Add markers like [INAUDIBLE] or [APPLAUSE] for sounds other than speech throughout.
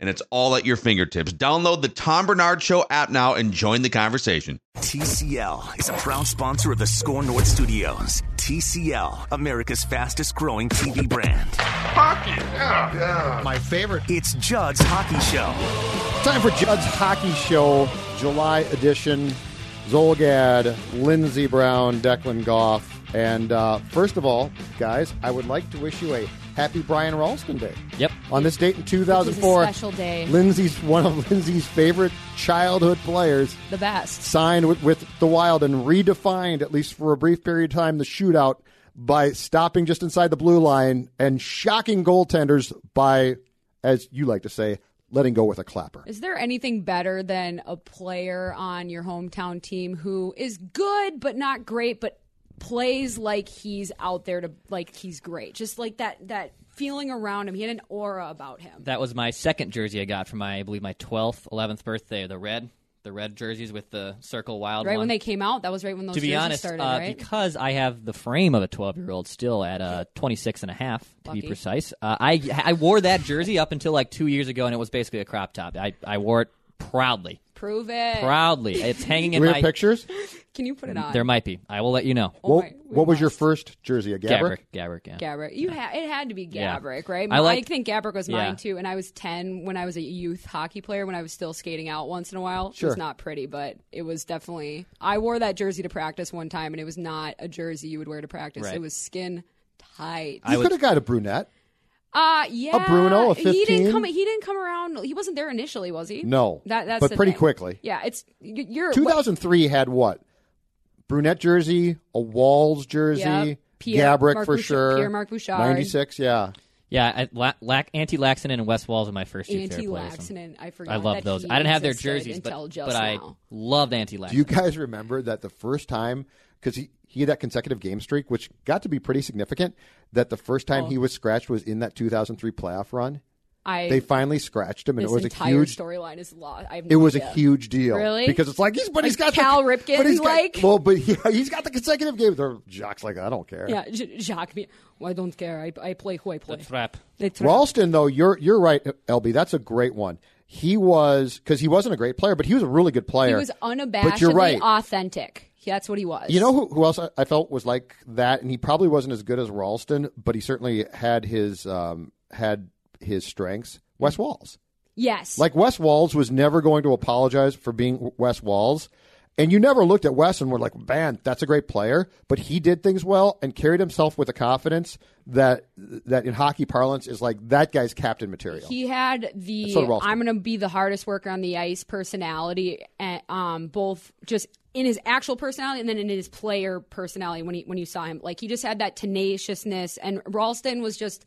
and it's all at your fingertips. Download the Tom Barnard Show app now and join the conversation. TCL is a proud sponsor of the SKOR North Studios. TCL, America's fastest growing TV brand. Hockey, yeah, yeah. My favorite. It's Judd's Hockey Show. Time for Judd's Hockey Show, July edition. Zulgad, Lindsey Brown, Declan Goff. And uh, first of all, guys, I would like to wish you a happy Brian Rolston Day. Yep. On this date in 2004, Which a special day. Lindsey's one of Lindsey's favorite childhood players The best. signed with, with the Wild and redefined, at least for a brief period of time, the shootout by stopping just inside the blue line and shocking goaltenders by, as you like to say, letting go with a clapper. Is there anything better than a player on your hometown team who is good but not great, but plays like he's out there to like he's great? Just like that that feeling around him. He had an aura about him. That was my second jersey I got for my, I believe, my 12th, 11th birthday. The red, the red jerseys with the circle wild right one. when they came out, that was right when those to be honest, started, uh, right? because I have the frame of a 12 year old still at uh, 26 and a half, to Lucky. be precise. Uh, I I wore that jersey up until like two years ago, and it was basically a crop top. I, I wore it proudly. Prove it. Proudly. It's hanging Do in we my. pictures? Can you put it mm, on? There might be. I will let you know. Oh what my- we what was your must. first jersey? A Gaborik. Gaborik? Gaborik, yeah. Gaborik. You ha- it had to be Yeah. Gaborik, right? I like- think Gaborik was mine Yeah. too. And I was ten when I was a youth hockey player. When I was still skating out once in a while, it Sure. was not pretty, but it was definitely. I wore that jersey to practice one time, and it was not a jersey you would wear to practice. Right. It was skin tight. I You would- could have got a Brunette. Uh yeah. A Bruno, a 15. He didn't come. He didn't come around. He wasn't there initially, was he? No. That, that's But pretty thing. quickly. Yeah, it's y- you're 2003 had what? Brunette jersey, a Walz jersey, Yep. Pierre- Gaborik Marc for Bouchard- sure. Pierre-Marc Bouchard. 96, yeah. Yeah, I, La- Lac- Antti Laaksonen and Wes Walz are my first two Antti favorite players. Laaksonen. I forgot. I love those. he I didn't have their jerseys, but, but I now. loved Antti Laaksonen. Do you guys remember that the first time, because he, he had that consecutive game streak, which got to be pretty significant, that the first Oh. time he oh. was scratched was in that 2003 playoff run? I They finally scratched him, and it was a huge storyline is lost. I have It was idea. a huge deal, Really? because it's like he's but he's Like got Cal the, Ripken, but he's got, like? well, but [LAUGHS] he, he's got the consecutive games. They're Jacques like I don't care. Yeah, J- Jacques. me- Well, I don't care. I, I play who I play. Trap. They trap. Rolston, though, you're you're right, LB. That's a great one. He was because he wasn't a great player, but he was a really good player. he player. was But unabashedly you're right. authentic. That's what he was. You know who, who else I, I felt was like that, and he probably wasn't as good as Rolston, but he certainly had his um, had his strengths. Wes Walz, Yes. like Wes Walz, was never going to apologize for being Wes Walz, and you never looked at Wes and were like, "Man, that's a great player," but he did things well and carried himself with a confidence that that in hockey parlance is like that guy's captain material. He had the I'm going to be the hardest worker on the ice personality, and, um, both just in his actual personality and then in his player personality when he when you saw him. Like he just had that tenaciousness, and Rolston was just,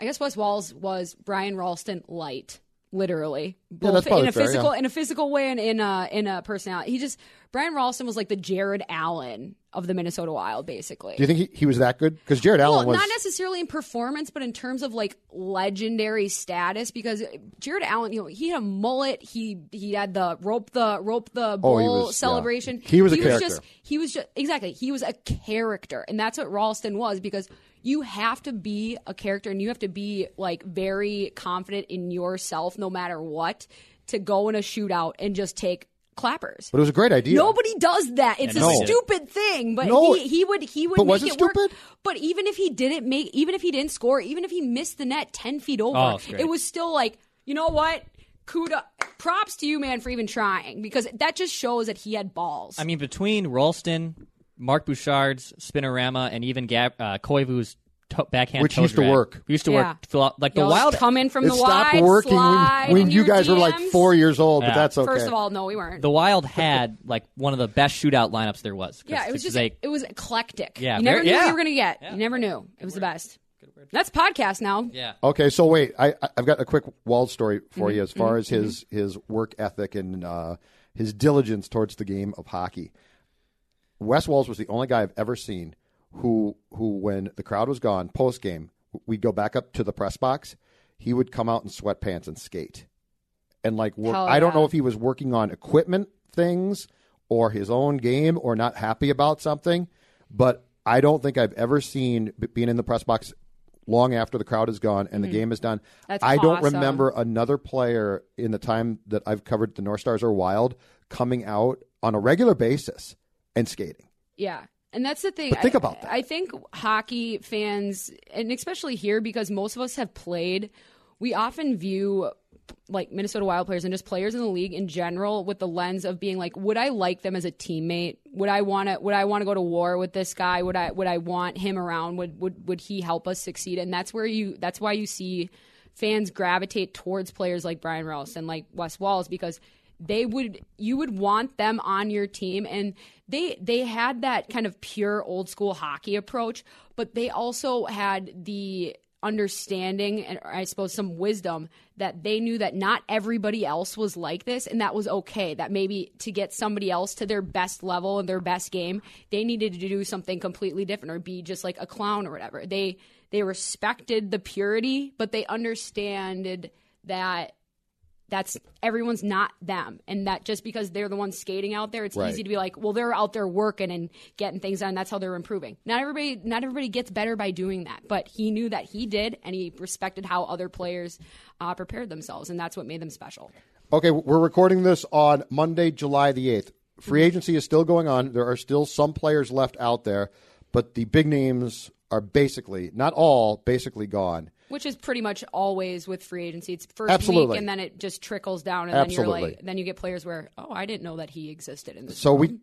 I guess Wes Walz was Brian Rolston light. Literally, both that's in a fair, physical, yeah. in a physical way, and in a in a personality. He just Brian Rolston was like the Jared Allen of the Minnesota Wild, basically. Do you think he, he was that good? Because Jared Allen was not necessarily in performance, but in terms of like legendary status. Because Jared Allen, you know, he had a mullet. He he had the rope the rope the Oh, he bull was- celebration. yeah. He was a character. just he was just exactly he was a character, and that's what Rolston was because. You have to be a character and you have to be like very confident in yourself no matter what to go in a shootout and just take clappers. but it was a great idea. Nobody does that. It's no. a stupid thing, but No. he, he would he would But make was it it work. stupid? But even if he didn't make, even if he didn't score, even if he missed the net ten feet over, Oh, it was still like, you know what? Kuda, props to you, man, for even trying because that just shows that he had balls. I mean, between Rolston, Marc Bouchard's spinorama, and even Gab, uh, Koivu's to- backhand Which toe used to drag, work. Used to Yeah. work. fill Like the Y'all wild. come in from it the stopped wide, working slide when, when in you your guys were like DMs. four years old, but that's okay. First of all, no, we weren't. The Wild had like one of the best shootout lineups there was. 'Cause- yeah, it was because just they, it was eclectic. Yeah, you never very- knew what yeah. you were gonna get. You never knew. It was the best. That's podcast now. yeah. Okay, so wait, I, I- I've got a quick Walz story for Mm-hmm. you as far as his his work ethic and uh, his diligence towards the game of hockey. Wes Walz was the only guy I've ever seen who who when the crowd was gone post game, we'd go back up to the press box. He would come out in sweatpants and skate, and like work. Hell I don't know if he was working on equipment things or his own game or not happy about something, but I don't think I've ever seen being in the press box long after the crowd is gone and the game is done. Mm-hmm. That's I don't awesome. remember another player in the time that I've covered the North Stars are wild coming out on a regular basis and skating. Yeah. And that's the thing. But think I- about that. I think hockey fans, and especially here, because most of us have played, we often view like Minnesota Wild players and just players in the league in general with the lens of being like, would I like them as a teammate? Would I want to? Would I want to go to war with this guy? Would I? Would I want him around? Would would would he help us succeed? And that's where you. That's why you see fans gravitate towards players like Brian Rouse and like Wes Walz because they would you would want them on your team. And they they had that kind of pure old school hockey approach but they also had the understanding and I suppose some wisdom that they knew that not everybody else was like this and that was okay that maybe to get somebody else to their best level and their best game they needed to do something completely different or be just like a clown or whatever. They they respected the purity but they understood that that's everyone's not them and that just because they're the ones skating out there it's Right. easy to be like well they're out there working and getting things done that's how they're improving not everybody not everybody gets better by doing that but he knew that he did and he respected how other players uh, prepared themselves and that's what made them special Okay, we're recording this on Monday, July the 8th. Free agency is still going on. There are still some players left out there, but the big names are basically, not all, basically gone. Which is pretty much always with free agency it's first Absolutely. week and then it just trickles down and then you're like then you get players where oh i didn't know that he existed in this So we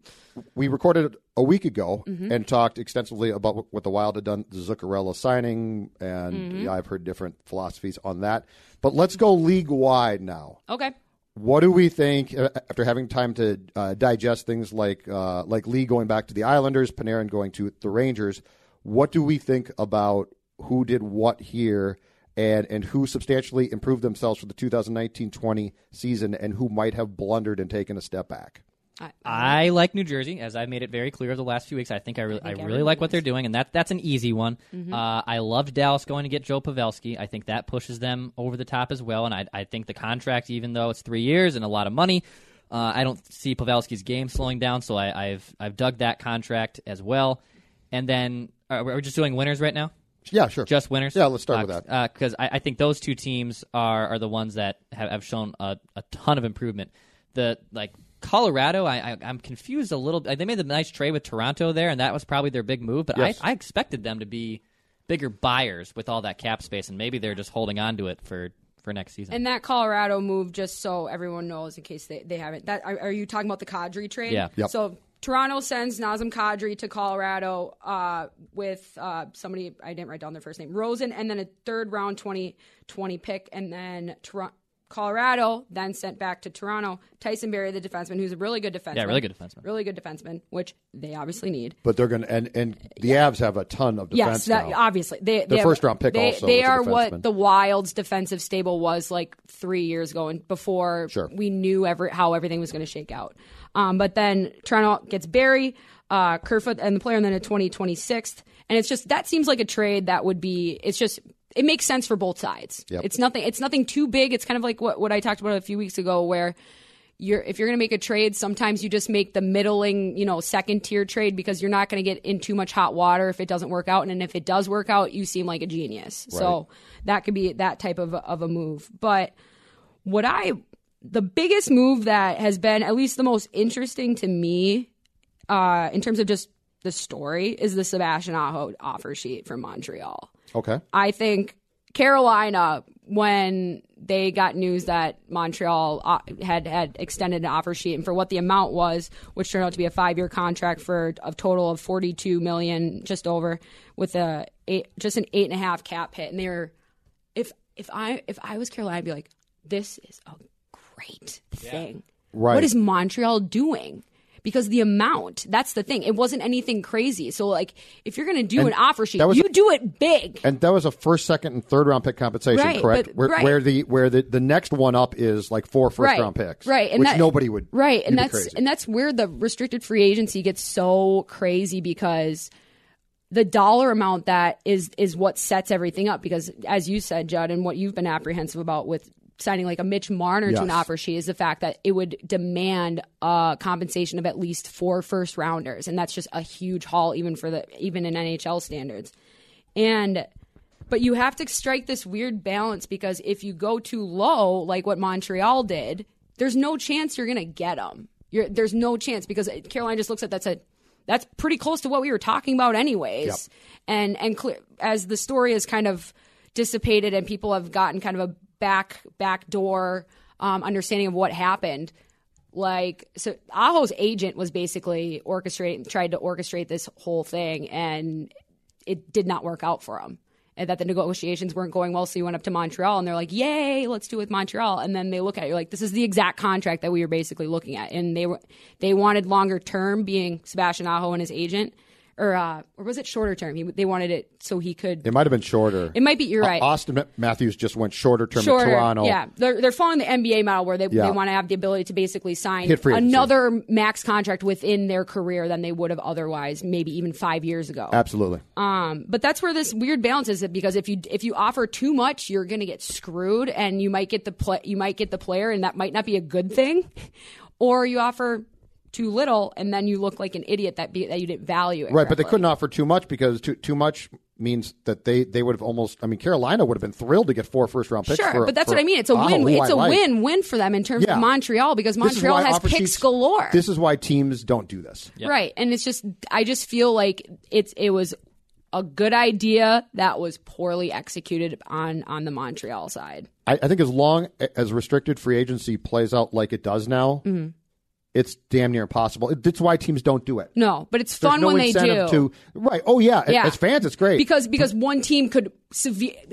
we recorded a week ago Mm-hmm. and talked extensively about what- what the Wild had done, the Zuccarello signing, and Mm-hmm. yeah, I've heard different philosophies on that. But let's go league wide now. okay What do we think uh, after having time to uh, digest things like uh, like Lee going back to the Islanders, Panarin going to the Rangers? What do we think about who did what here and and who substantially improved themselves for the 2019-20 season and who might have blundered and taken a step back? I, I like New Jersey, as I've made it very clear over the last few weeks. I think I really, I, think really like what they're doing, and that that's an easy one. Uh, I loved Dallas going to get Joe Pavelski. I think that pushes them over the top as well, and I, I think the contract, even though it's three years and a lot of money, uh, I don't see Pavelski's game slowing down. So I, I've I've dug that contract as well. And then are we just doing winners right now? Yeah, sure. Just winners. Yeah, let's start with uh, that. Uh, because I, I think those two teams are are the ones that have, have shown a, a ton of improvement. The like Colorado, I, I I'm confused a little. They made the nice trade with Toronto there, and that was probably their big move. But Yes. I, I expected them to be bigger buyers with all that cap space, and maybe they're just holding on to it for for next season. And that Colorado move, just so everyone knows, in case they, they haven't, that are, are you talking about the Kadri trade? Yeah. Yep. So Toronto sends Nazem Kadri to Colorado uh, with uh, somebody I didn't write down their first name, Rosen, and then a third round 2020 pick, and then Toronto. Colorado then sent back to Toronto Tyson Barrie, the defenseman, who's a really good defenseman. Yeah, really good defenseman. Really good defenseman, which they obviously need. But they're going to and and the Avs have a ton of defense Yes, that, now. obviously. They, Their they have- first round pick they, also They was a are what the Wild's defensive stable was like three years ago, and before Sure. we knew every, how everything was going to shake out. Um, but then Toronto gets Barrie, uh, Kerfoot, and the player, and then a 2026th. And it's just that seems like a trade that would be. It's just it makes sense for both sides. Yep. It's nothing. It's nothing too big. It's kind of like what what I talked about a few weeks ago, where you're if you're going to make a trade, sometimes you just make the middling, you know, second tier trade because you're not going to get in too much hot water if it doesn't work out, and if it does work out, you seem like a genius. So that could be that type of of a move. But what I the biggest move that has been at least the most interesting to me uh, in terms of just the story is the Sebastian Aho offer sheet from Montreal. Okay. I think Carolina, when they got news that Montreal uh, had had extended an offer sheet, and for what the amount was, which turned out to be a five year contract for a total of forty two million, just over, with a eight, just an eight and a half cap hit, and they were, if if I if I was Carolina, I'd be like, this is a great thing. Right. What is Montreal doing? because the amount. That's the thing. It wasn't anything crazy. So like, if you're going to do And an offer sheet, that was- you do it big. And that was a first, second, and third round pick compensation, Right, correct? but- where, right. where the where the, the next one up is like four first right, round picks, right? And which that, nobody would, right? And that's crazy. and that's where the restricted free agency gets so crazy because the dollar amount that is is what sets everything up. Because as you said, Judd, and what you've been apprehensive about with signing like a Mitch Marner to an Yes. offer sheet is the fact that it would demand a compensation of at least four first rounders, and that's just a huge haul even for the even in NHL standards. And but you have to strike this weird balance because if you go too low, like what Montreal did, there's no chance you're going to get them. You're, there's no chance because Carolina just looks at that said that's pretty close to what we were talking about anyways. Yep. And and clear, as the story has kind of dissipated and people have gotten kind of a back back door um, understanding of what happened. Like so, Aho's agent was basically orchestrating, tried to orchestrate this whole thing, and it did not work out for him. And that the negotiations weren't going well, so he went up to Montreal, and they're like, "Yay, let's do it with Montreal." And then they look at you're like, "This is the exact contract that we were basically looking at." And they were they wanted longer term, being Sebastian Aho and his agent, or uh, or was it shorter term? He, they wanted it so he could. it might have been shorter. It might be. You're right. Auston Matthews just went shorter term Shorter, in Toronto. yeah. They're, they're following the NBA model where they, Yeah. they want to have the ability to basically sign agency. another max contract within their career than they would have otherwise, maybe even five years ago. Absolutely. Um, but that's where this weird balance is because if you if you offer too much, you're going to get screwed, and you might get the play, you might get the player, and that might not be a good thing, [LAUGHS] or you offer too little, and then you look like an idiot that be, that you didn't value it. Right, but they couldn't offer too much because too too much means that they, they would have almost. I mean, Carolina would have been thrilled to get four first round picks. Sure, for- but that's for what I mean. It's a Aho, win. It's I a like. win win for them in terms Yeah. of Montreal because Montreal has picks sheets- galore. This is why teams don't do this. Right. And it's just I just feel like it's it was a good idea that was poorly executed on on the Montreal side. I, I think as long as restricted free agency plays out like it does now, Mm-hmm. It's damn near impossible. That's why teams don't do it. No, but it's There's fun no when they do. to right. Oh yeah, Yeah. as fans, it's great because because one team could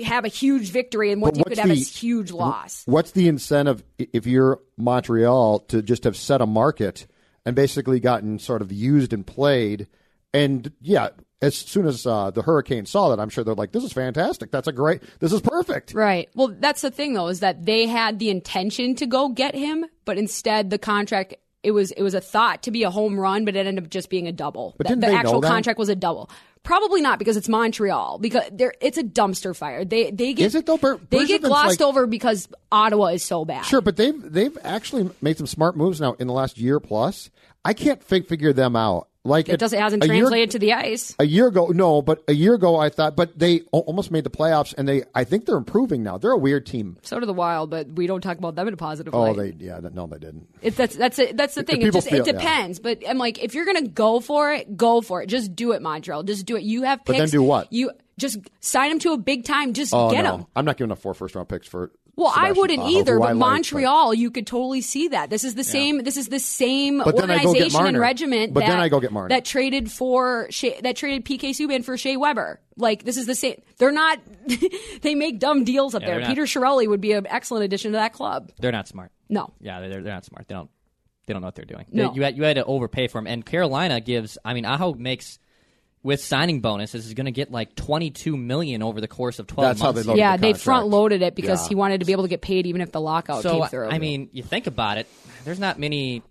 have a huge victory and one team could have a the- huge loss. What's the incentive if you're Montreal to just have set a market and basically gotten sort of used and played? And yeah, as soon as uh, the Hurricanes saw that, I'm sure they're like, "This is fantastic. That's a great. This is perfect." Right. Well, that's the thing though is that they had the intention to go get him, but instead the contract it was it was a thought to be a home run, but it ended up just being a double. But the didn't the they know actual that? contract was a double. Probably not because it's Montreal because there it's a dumpster fire. They they get Is it though? Ber- they get Bergevin's glossed like- over because Ottawa is so bad. Sure, but they've they've actually made some smart moves now in the last year plus. I can't fi- figure them out. Like It doesn't it hasn't a year- translated to the ice. A year ago, no, but a year ago I thought, but they almost made the playoffs, and they I think they're improving now. They're a weird team. So do the Wild, but we don't talk about them in a positive Oh, light. they yeah, no, they didn't. It's that's that's it. That's the thing. It just feel- it yeah. depends. But I'm like, if you're gonna go for it, go for it. Just do it, Montreal. Just do it. You have But picks. then do what? You just sign them to a big time. Just Oh get no, them. I'm not giving up four first round picks for. Well, I wouldn't Aho, either, but I like, Montreal, you could totally see that. This is the same. This is the same But then I go get organization and regiment. But that, then I go get Marner. That traded for Shea, that traded PK Subban for Shea Weber. Like this is the same. They're not. [LAUGHS] they make dumb deals up Yeah, there. Peter Chiarelli would be an excellent addition to that club. They're not smart. No, Yeah, they're they're not smart. They don't they don't know what they're doing. No. They- you had you had to overpay for them, and Carolina gives. I mean, Aho makes with signing bonuses is going to get like twenty two million over the course of twelve That's how months. they load yeah, the they front loaded it because Yeah. he wanted to be able to get paid even if the lockout so came through. I mean, you think about it. There's not many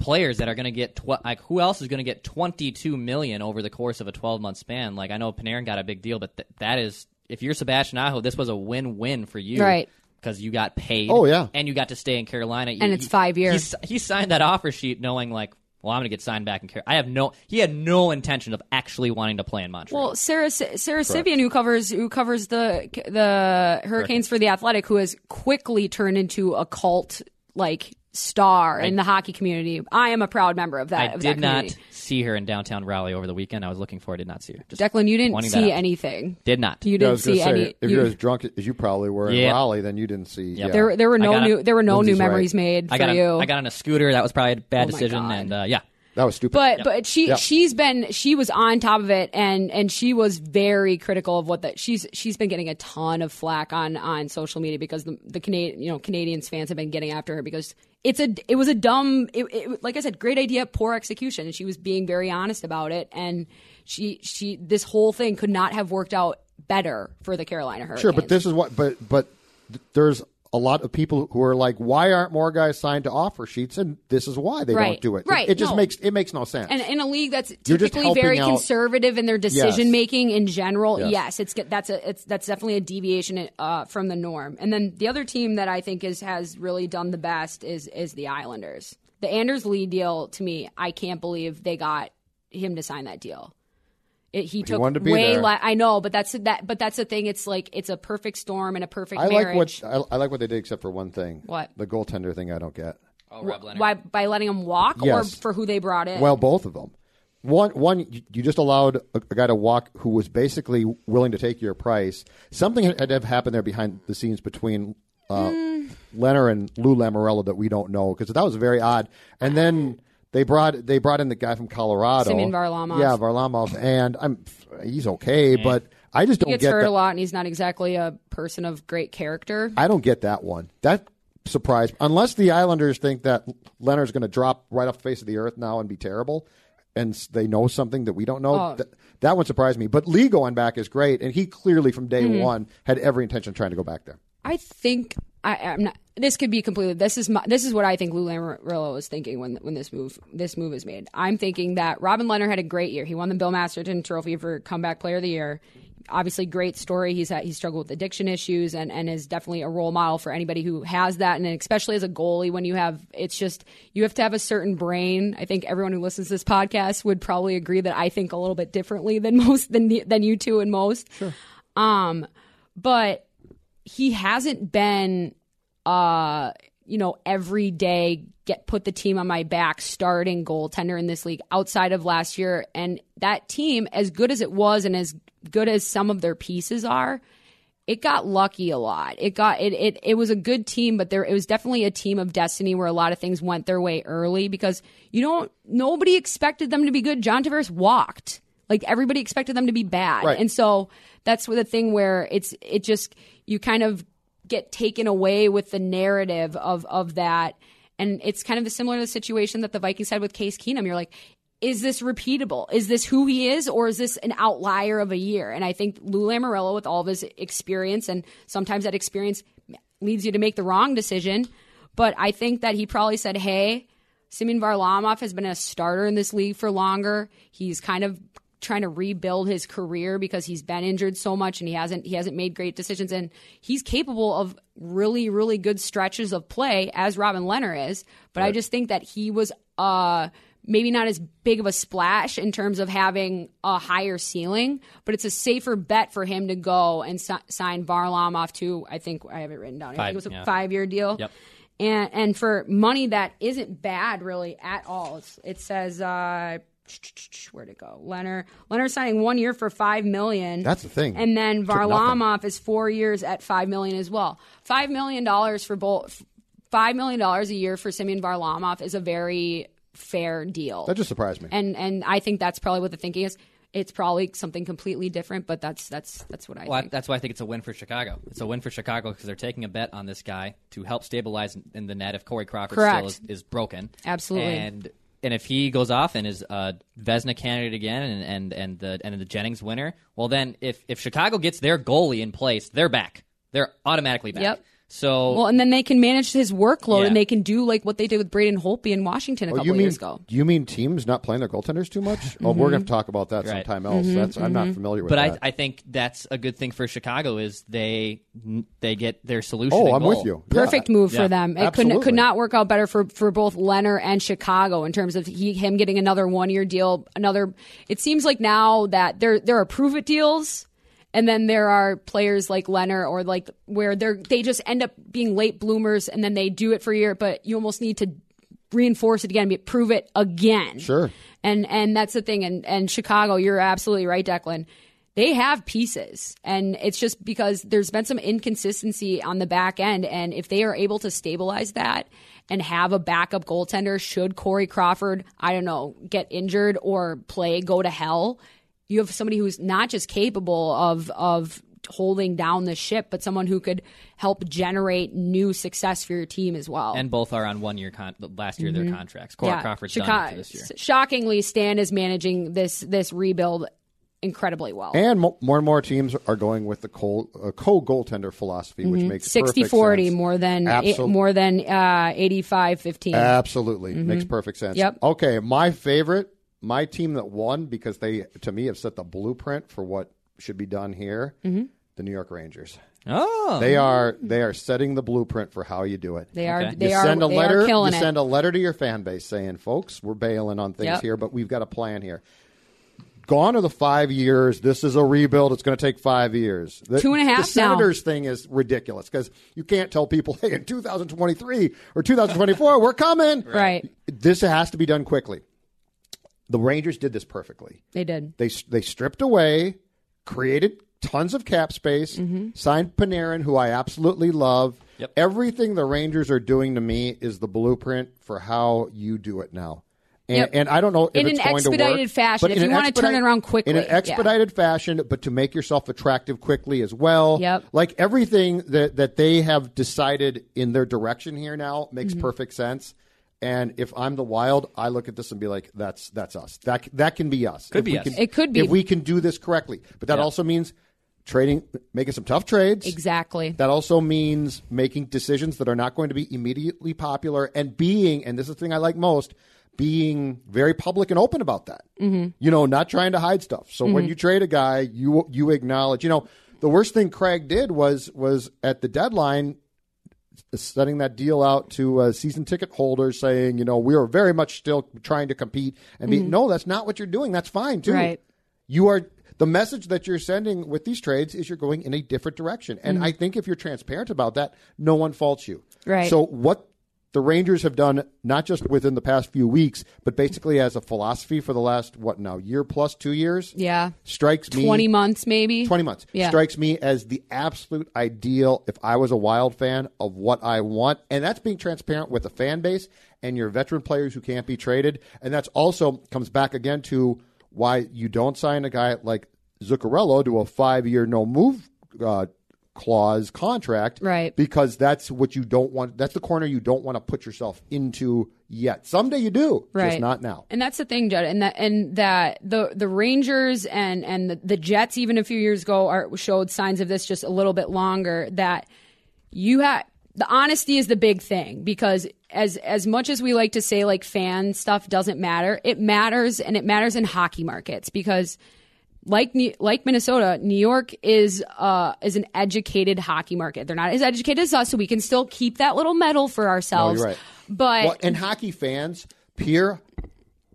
players that are going to get tw- like who else is going to get 22 million over the course of a 12 month span. Like I know Panarin got a big deal, but th- that is if you're Sebastian Aho, this was a win win for you, Right. Because you got paid. Oh, yeah. and you got to stay in Carolina, And it's five years. He, he signed that offer sheet knowing like. Well, I'm going to get signed back in Carolina. I have no. He had no intention of actually wanting to play in Montreal. Well, Sarah Sarah Civian, who covers who covers the the Hurricanes for the Athletic, who has quickly turned into a cult like star in the hockey community. I am a proud member of that. I of did that not community. See her in downtown Raleigh over the weekend. I was looking for. her. Did not see her. Just Declan, you didn't pointing that see out. anything. Did not. You Yeah, I didn't was gonna see say, any. if you- you're as drunk as you probably were in Yeah. Raleigh, then you didn't see. Yeah. there, there were I no got a- new there were no Lindsay's new right. memories made I for got you. on, I got on a scooter. That was probably a bad Oh my decision. God. And uh, yeah, That was stupid. But but she Yep. she's been she was on top of it and and she was very critical of what that she's she's been getting a ton of flack on on social media because the the Canadian you know Canadians fans have been getting after her because it's a it was a dumb it, it, like I said great idea poor execution and she was being very honest about it and she she this whole thing could not have worked out better for the Carolina Hurricanes. Sure, but this is what. But but there's a lot of people who are like, why aren't more guys signed to offer sheets? And this is why they Right. don't do it. Right, It, it just no. makes it makes no sense. And in a league that's typically very out- conservative in their decision making in general, Yes. yes, it's that's a it's that's definitely a deviation uh, from the norm. And then the other team that I think is has really done the best is is the Islanders. The Anders Lee deal to me, I can't believe they got him to sign that deal. It, he took wanted to be way there. less. I know, but that's that. But that's the thing. It's like it's a perfect storm and a perfect I like what I, I like what they did, except for one thing. What? the goaltender thing? I don't get. Oh, Rob Lehner. Why by letting him walk Yes. or for who they brought in? Well, both of them. One, one, you you just allowed a, a guy to walk who was basically willing to take your price. Something had to have happened there behind the scenes between uh, Mm. Lehner and Lou Lamoriello that we don't know because that was very odd. And then they brought they brought in the guy from Colorado, Simeon Varlamov. Yeah, Varlamov, and I'm he's okay, but I just don't gets get hurt that. a lot, and he's not exactly a person of great character. I don't get that one. That surprised unless the Islanders think that Lehner's going to drop right off the face of the earth now and be terrible, and they know something that we don't know. Oh. Th- that one surprised me. But Lee going back is great, and he clearly from day Mm-hmm. one had every intention of trying to go back there. I think I, I'm not. This could be completely. This is my, this is what I think Lou Lamoriello was thinking when when this move this move is made. I'm thinking that Robin Lehner had a great year. He won the Bill Masterton Trophy for Comeback Player of the Year. Obviously, great story. He's had, he struggled with addiction issues and, and is definitely a role model for anybody who has that. And especially as a goalie, when you have it's just you have to have a certain brain. I think everyone who listens to this podcast would probably agree that I think a little bit differently than [LAUGHS] most than than you two and most. Sure. Um, but he hasn't been uh you know every day get put the team on my back starting goaltender in this league outside of last year. And that team as good as it was and as good as some of their pieces are it got lucky a lot. It got it it, it was a good team but there it was definitely a team of destiny where a lot of things went their way early because you don't nobody expected them to be good. John tavares walked. Like everybody expected them to be bad. Right. and so that's the thing where it's it just you kind of get taken away with the narrative of of that. And it's kind of similar to the situation that the Vikings had with Case Keenum. You're like is this repeatable? Is this who he is or is this an outlier of a year? And I think Lou Lamoriello with all of his experience and sometimes that experience leads you to make the wrong decision. But I think that he probably said hey Simeon Varlamov has been a starter in this league for longer. He's kind of trying to rebuild his career because he's been injured so much and he hasn't he hasn't made great decisions and he's capable of really really good stretches of play as Robin Lehner is. But I just think that he was uh maybe not as big of a splash in terms of having a higher ceiling, but it's a safer bet for him to go and si- sign off to I think I have it written down. I Five, think it was a yeah. 5-year deal Yep. and and for money that isn't bad really at all. It's, it says uh, where'd it go? Lehner Lehner signing one year for five million. That's the thing. And then Took. Varlamov is four years at five million as well. Five million dollars for both. Five million dollars a year for Simeon Varlamov is a very fair deal. That just surprised me. and and I think that's probably what the thinking is. It's probably something completely different, but that's that's that's what I Well, think. that's why I think it's a win for Chicago. It's a win for Chicago because they're taking a bet on this guy to help stabilize in- in the net if Corey Crawford Correct. still is, is broken. Absolutely. And and if he goes off and is Vezina candidate again and, and, and the and the Jennings winner, well then if if Chicago gets their goalie in place, they're back. They're automatically back. Yep. So well, and then they can manage his workload, Yeah. and they can do like what they did with Braden Holtby in Washington a Oh, couple you mean years ago. Do you mean teams not playing their goaltenders too much? [LAUGHS] Oh, Mm-hmm. we're going to talk about that Right. sometime else. That's I'm not familiar with that. but I, that. I think that's a good thing for Chicago is they they get their solution. oh, I'm goal. with you. Yeah. Perfect move Yeah. for them. It could Absolutely. could not work out better for for both Lehner and Chicago in terms of he, him getting another one year deal. Another. It seems like now that there there are prove it deals. And then there are players like Lehner or like where they're they just end up being late bloomers and then they do it for a year, but you almost need to reinforce it again, prove it again. Sure. And and that's the thing. And and Chicago, you're absolutely right, Declan. they have pieces, and it's just because there's been some inconsistency on the back end, and if they are able to stabilize that and have a backup goaltender, should Corey Crawford, I don't know, get injured or play go to hell, you have somebody who's not just capable of of holding down the ship, but someone who could help generate new success for your team as well. And both are on one year con- last year their contracts. Corey Crawford's Chica- done after this year. Shockingly, Stan is managing this this rebuild incredibly well. And mo- more and more teams are going with the co uh, co goaltender philosophy, which makes 60-40 more than Absol- more than uh, 85 15. Absolutely, makes perfect sense. Yep. Okay, my favorite, my team that won because they, to me, have set the blueprint for what should be done here. Mm-hmm. The New York Rangers. Oh, They are they are setting the blueprint for how you do it. they are Okay. they you are send a they letter. are killing you it. send a letter to your fan base saying, "Folks, we're bailing on things Yep. here, but we've got a plan here." Gone are the five years. This is a rebuild. It's going to take five years. The, Two and a half The now. Senators thing is ridiculous because you can't tell people, "Hey, in 2023 or 2024, we're coming." Right. This has to be done quickly. The Rangers did this perfectly. They did. They they stripped away, created tons of cap space, Mm-hmm. signed Panarin, who I absolutely love. Yep. Everything the Rangers are doing to me is the blueprint for how you do it now. And, Yep. and I don't know if In it's an going to work, expedited fashion. but If you wanna turn it around quickly, in an yeah. expedited fashion, but to make yourself attractive quickly as well. Yep. Like everything that that they have decided in their direction here now makes Mm-hmm. perfect sense. And if I'm the Wild, I look at this and be like, "That's that's us. That that can be us. Could If be us. can- It could be. if we can do this correctly. But that Yeah. also means trading, making some tough trades. Exactly. That also means making decisions that are not going to be immediately popular and being, and this is the thing I like most, being very public and open about that. Mm-hmm. You know, not trying to hide stuff. So when you trade a guy, you you acknowledge. You know, the worst thing Craig did was was at the deadline setting that deal out to uh, season ticket holders, saying, you know, we are very much still trying to compete and be. No, that's not what you're doing. That's fine too. Right. You are the message that you're sending with these trades is you're going in a different direction, and I think if you're transparent about that, no one faults you. Right. So what the Rangers have done, not just within the past few weeks, but basically as a philosophy for the last what now year plus two years, Yeah. strikes me 20 months maybe. 20 months. Yeah. Strikes me as the absolute ideal if I was a wild fan of what I want. And that's being transparent with the fan base and your veteran players who can't be traded. And that's also comes back again to why you don't sign a guy like Zuccarello to a five year no move uh, clause contract. Right. Because that's what you don't want. That's the corner you don't want to put yourself into yet. Someday you do. Right. Just not now. And that's the thing, Judd, and that and that the the Rangers and and the, the Jets even a few years ago are, showed signs of this just a little bit longer. That you have the honesty is the big thing because as as much as we like to say like fan stuff doesn't matter, it matters and it matters in hockey markets because like like Minnesota, New York is uh is an educated hockey market. They're not as educated as us, so we can still keep that little medal for ourselves. you're right. But Well, and hockey fans, pure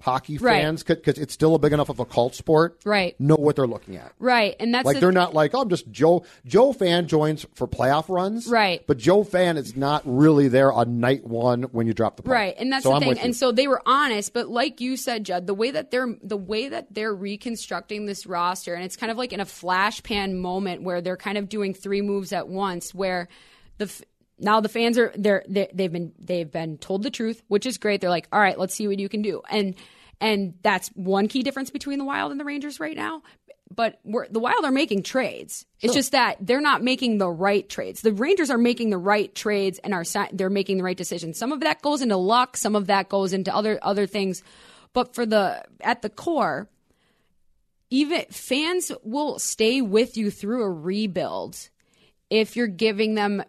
hockey fans, because it's still a big enough of a cult sport, Right. Know what they're looking at. right, and that's Like the they're not like, oh, I'm just Joe. Joe fan joins for playoff runs, Right. But Joe fan is not really there on night one when you drop the puck. Right, and that's so the I'm thing. And so they were honest, but like you said, Judd, the way that they're the way that they're reconstructing this roster, and it's kind of like in a flash pan moment where they're kind of doing three moves at once, where the f- now the fans are they're, they they've been they've been told the truth, which is great. They're like, all right, let's see what you can do, and and that's one key difference between the Wild and the Rangers right now. But we're, the Wild are making trades. It's just that they're not making the right trades. The Rangers are making the right trades and are they're making the right decisions. Some of that goes into luck. Some of that goes into other other things. But for the at the core, even fans will stay with you through a rebuild if you're giving them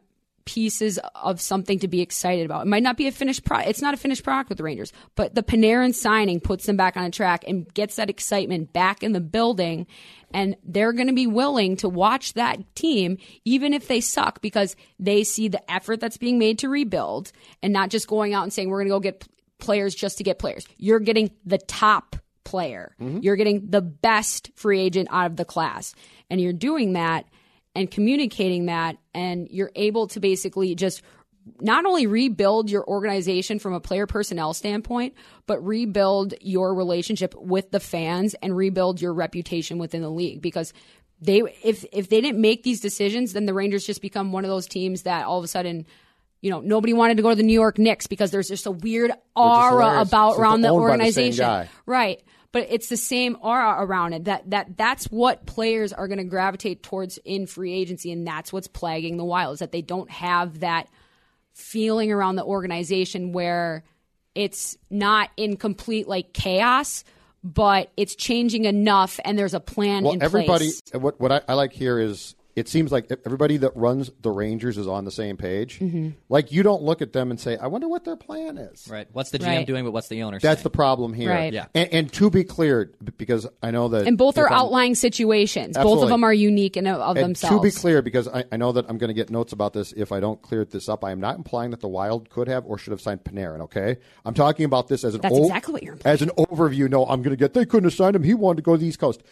pieces of something to be excited about. It might not be a finished product. It's not a finished product with the Rangers, but the Panarin signing puts them back on a track and gets that excitement back in the building. And they're going to be willing to watch that team, even if they suck, because they see the effort that's being made to rebuild and not just going out and saying, we're going to go get players just to get players. You're getting the top player. Mm-hmm. You're getting the best free agent out of the class. And you're doing that and communicating that and you're able to basically just not only rebuild your organization from a player personnel standpoint, but rebuild your relationship with the fans and rebuild your reputation within the league because they if if they didn't make these decisions, then the Rangers just become one of those teams that all of a sudden. You know, nobody wanted to go to the New York Knicks because there's just a weird aura about Since around the the organization. guy. Right. But it's the same aura around it. That that that's what players are going to gravitate towards in free agency, and that's what's plaguing the Wild is that they don't have that feeling around the organization where it's not in complete like chaos, but it's changing enough, and there's a plan Well, everybody. What what I, I like here is it seems like everybody that runs the Rangers is on the same page. Mm-hmm. Like you don't look at them and say, "I wonder what their plan is." Right. What's the GM Right. doing, but what's the owner That's saying? the problem here. Right. Yeah. And, and to be clear, because I know that, And both are I'm- outlying situations. Absolutely. Both of them are unique in of And themselves. to be clear, because I, I know that I'm going to get notes about this if I don't clear this up, I am not implying that the Wild could have or should have signed Panarin. Okay, I'm talking about this as an That's o- exactly what you're implying. as an overview. No, I'm going to get. They couldn't have signed him. He wanted to go to the East Coast.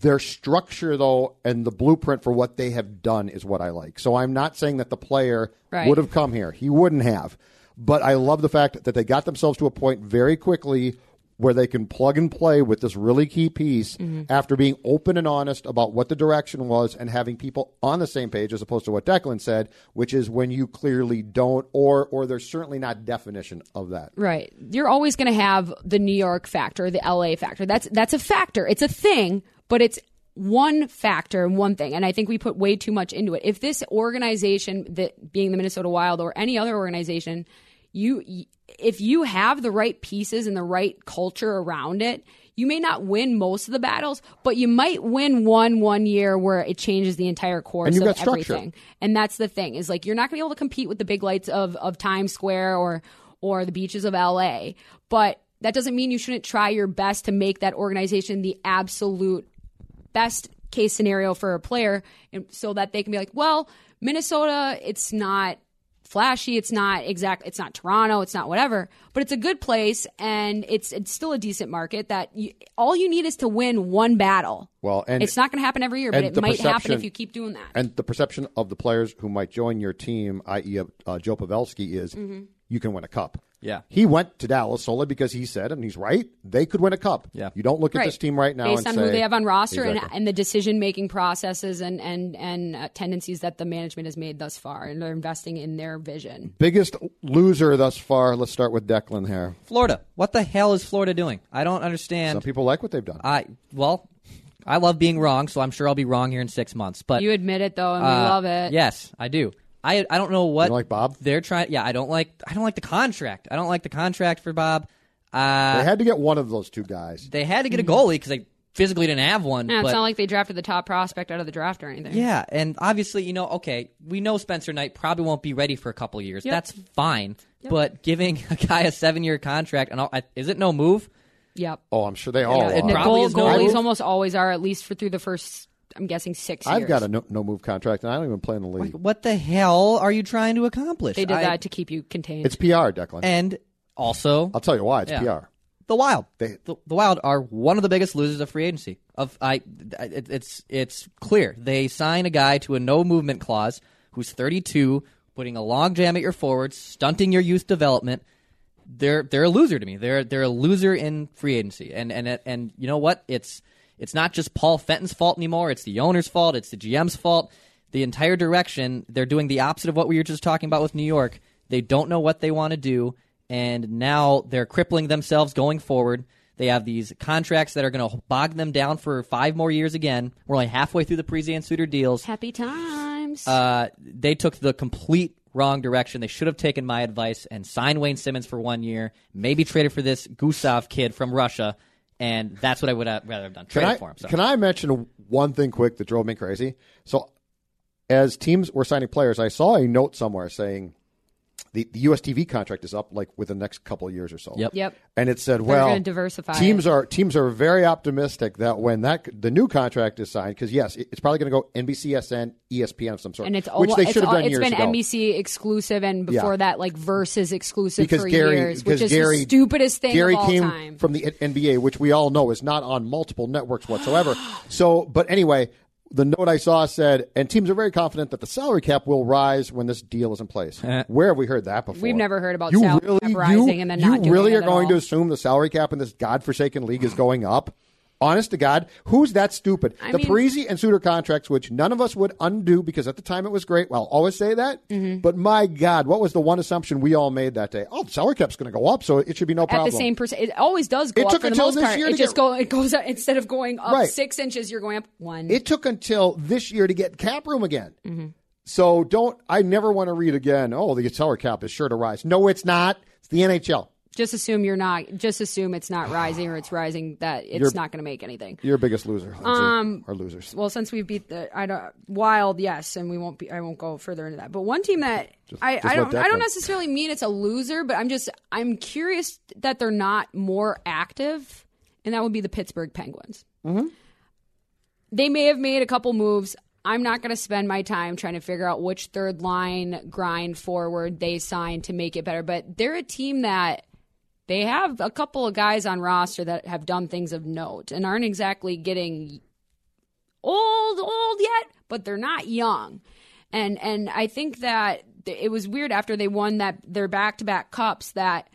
Their structure, though, and the blueprint for what they have done is what I like. So I'm not saying that the player Right. would have come here. He wouldn't have. But I love the fact that they got themselves to a point very quickly where they can plug and play with this really key piece Mm-hmm. after being open and honest about what the direction was and having people on the same page as opposed to what Declan said, which is when you clearly don't or or there's certainly not definition of that. Right. You're always going to have the New York factor, the LA factor. That's that's a factor. It's a thing, but it's one factor and one thing. And I think we put way too much into it. If this organization that being the Minnesota Wild or any other organization, you if you have the right pieces and the right culture around it, you may not win most of the battles, but you might win one one year where it changes the entire course of everything. And that's the thing is like you're not going to be able to compete with the big lights of of Times Square or or the beaches of LA, but that doesn't mean you shouldn't try your best to make that organization the absolute best case scenario for a player and so that they can be like, well, Minnesota, it's not flashy, it's not exact it's not Toronto, it's not whatever, but it's a good place and it's it's still a decent market that you, all you need is to win one battle. Well, and it's not going to happen every year, but it might happen if you keep doing that. And the perception of the players who might join your team, i.e., uh, Joe Pavelski, is Mm-hmm. you can win a cup. Yeah. He went to Dallas solely because he said, and he's right, they could win a cup. Yeah. You don't look at this team right now based and on say, who they have on roster and, Exactly. and the decision making processes and and and uh, tendencies that the management has made thus far, and they're investing in their vision. Biggest loser thus far. Let's start with Declan here. Florida. What the hell is Florida doing? I don't understand. Some people like what they've done. I well, I love being wrong, so I'm sure I'll be wrong here in six months. But You admit it though, and we uh, love it. Yes, I do. I I don't know what You don't like Bob? They're trying. Yeah, I don't like. I don't like the contract. I don't like the contract for Bob. Uh, they had to get one of those two guys. they had to get a goalie because they physically didn't have one. Yeah, it's but- not like they drafted the top prospect out of the draft or anything. Yeah, and obviously, you know, okay, we know Spencer Knight probably won't be ready for a couple years. Yep. That's fine. But giving [LAUGHS] a guy a seven-year contract and all, I- is it no move? Yep. Oh, I'm sure they all Yeah, are. And probably goal, is no goalies move. almost always are, at least for through the first, I'm guessing six. I've got a no, no move contract, and I don't even play in the league. What the hell are you trying to accomplish? They did I- that to keep you contained. It's PR, Declan. and also I'll tell you why. It's Yeah. PR. the Wild. They- the, the Wild are one of the biggest losers of free agency. Of I, it, it's it's clear they sign a guy to a no movement clause who's 32, putting a long jam at your forwards, stunting your youth development. They're they're a loser to me. They're they're a loser in free agency. And and and you know what? It's it's not just Paul Fenton's fault anymore. It's the owner's fault. It's the GM's fault. The entire direction they're doing the opposite of what we were just talking about with New York. They don't know what they want to do, and now they're crippling themselves going forward. They have these contracts that are going to bog them down for five more years again. We're only halfway through the Parise and Suter deals. Happy times. Uh, they took the complete wrong direction. They should have taken my advice and signed Wayne Simmonds for one year, maybe traded for this Gustav kid from Russia, and that's what I would have rather have done. Can I, for him. So. can I mention one thing quick that drove me crazy? So, as teams were signing players, I saw a note somewhere saying the, the US TV contract is up like within the next couple of years or so. Yep. Yep. And it said, well, gonna diversify teams it. are teams are very optimistic that when that the new contract is signed, because yes, it- it's probably going to go NBCSN, ESPN of some sort, and it's which al- they it's, should have al- done it's years been ago. NBC exclusive and before Yeah. that like versus exclusive because for Gary, years, because which is Gary, the stupidest thing Gary of all came time. from the NBA, which we all know is not on multiple networks whatsoever. [GASPS] so, but anyway, the note I saw said, and teams are very confident that the salary cap will rise when this deal is in place. Eh. Where have we heard that before? We've never heard about you salary really, cap rising you, and then you not doing really it are at going all. to assume the salary cap in this godforsaken league is going up. Honest to God, who's that stupid? I the mean- Parise and Suter contracts, which none of us would undo because at the time it was great. Well, I'll always say that. Mm-hmm. But my God, what was the one assumption we all made that day? Oh, the salary cap's going to go up, so it should be no problem. At the same percent, it always does go up. It up took for the until most this part. year It to just get- go. It goes up, instead of going up Right. six inches, you're going up one. It took until this year to get cap room again. Mm-hmm. So don't. I never want to read again. Oh, the salary cap is sure to rise. No, it's not. It's the NHL. Just assume you're not. Just assume it's not rising or it's rising. That it's You're- not going to make anything. You're a biggest loser. Lindsay, Um, or losers. Well, since we beat the I don't Wild, yes, and we won't be. I won't go further into that. But one team that I, just I let don't I don't necessarily mean it's a loser, but I'm just I'm curious that they're not more active, and that would be the Pittsburgh Penguins. Mm-hmm. They may have made a couple moves. I'm not going to spend my time trying to figure out which third line grind forward they signed to make it better, but they're a team that they have a couple of guys on roster that have done things of note and aren't exactly getting old old yet but they're not young. And and i think that it was weird after they won that their back-to-back cups that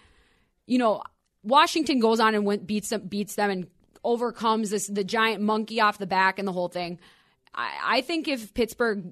you know washington goes on and went, beats them beats them and overcomes this the giant monkey off the back and the whole thing. I, I think if pittsburgh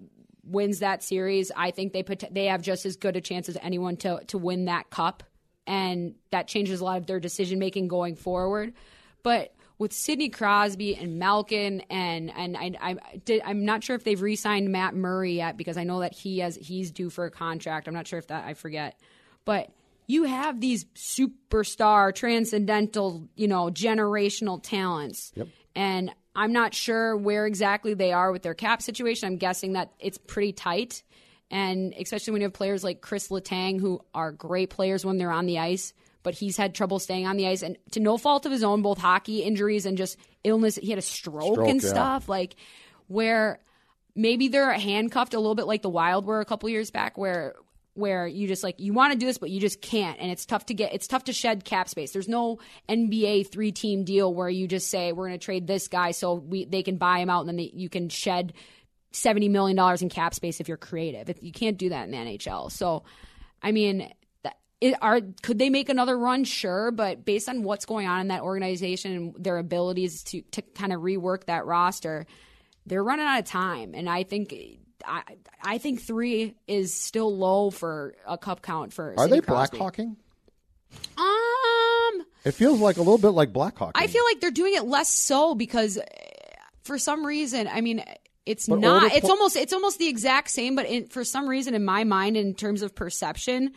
wins that series i think they put they have just as good a chance as anyone to to win that cup and that changes a lot of their decision making going forward. But with Sidney Crosby and Malkin and and I, I did, I'm not sure if they've re-signed Matt Murray yet because I know that he has he's due for a contract. I'm not sure if that I forget, but you have these superstar, transcendental, you know, generational talents, and I'm not sure where exactly they are with their cap situation. I'm guessing that it's pretty tight, and especially when you have players like Chris Letang who are great players when they're on the ice but he's had trouble staying on the ice and to no fault of his own, both hockey injuries and just illness. He had a stroke, Stroke, and yeah. stuff like where maybe they're handcuffed a little bit like the Wild were a couple years back, where where you just like you want to do this but you just can't and it's tough to get it's tough to shed cap space there's no nba three team deal where you just say we're going to trade this guy so we they can buy him out and then they, you can shed 70 million dollars in cap space if you're creative if you can't do that in the nhl so i mean it, are could they make another run? Sure, but based on what's going on in that organization and their abilities to to kind of rework that roster, they're running out of time. And I think I I think three is still low for a cup count for. Are Sidney they black Crosby. hawking? Um, It feels like a little bit like black hawking. I feel like they're doing it less so because uh, for some reason, I mean, it's But not. It's almost it's almost the exact same, but in, for some reason, in my mind, in terms of perception,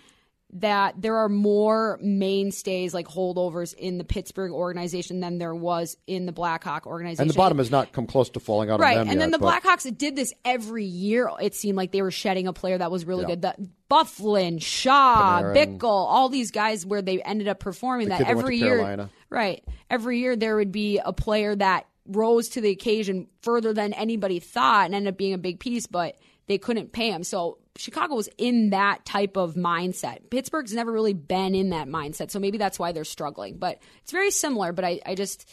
that there are more mainstays like holdovers in the Pittsburgh organization than there was in the Blackhawk organization. and the bottom has not come close to falling out Right, and then the but- Blackhawks did this every year. It seemed like they were shedding a player that was really good. The Byfuglien, Shaw, Panarin. Bickell, all these guys where they ended up performing The that kid that went every year. Right, every year there would be a player that rose to the occasion further than anybody thought and ended up being a big piece, but they couldn't pay him. So Chicago was in that type of mindset. Pittsburgh's never really been in that mindset, so maybe that's why they're struggling. But it's very similar. But I, I just,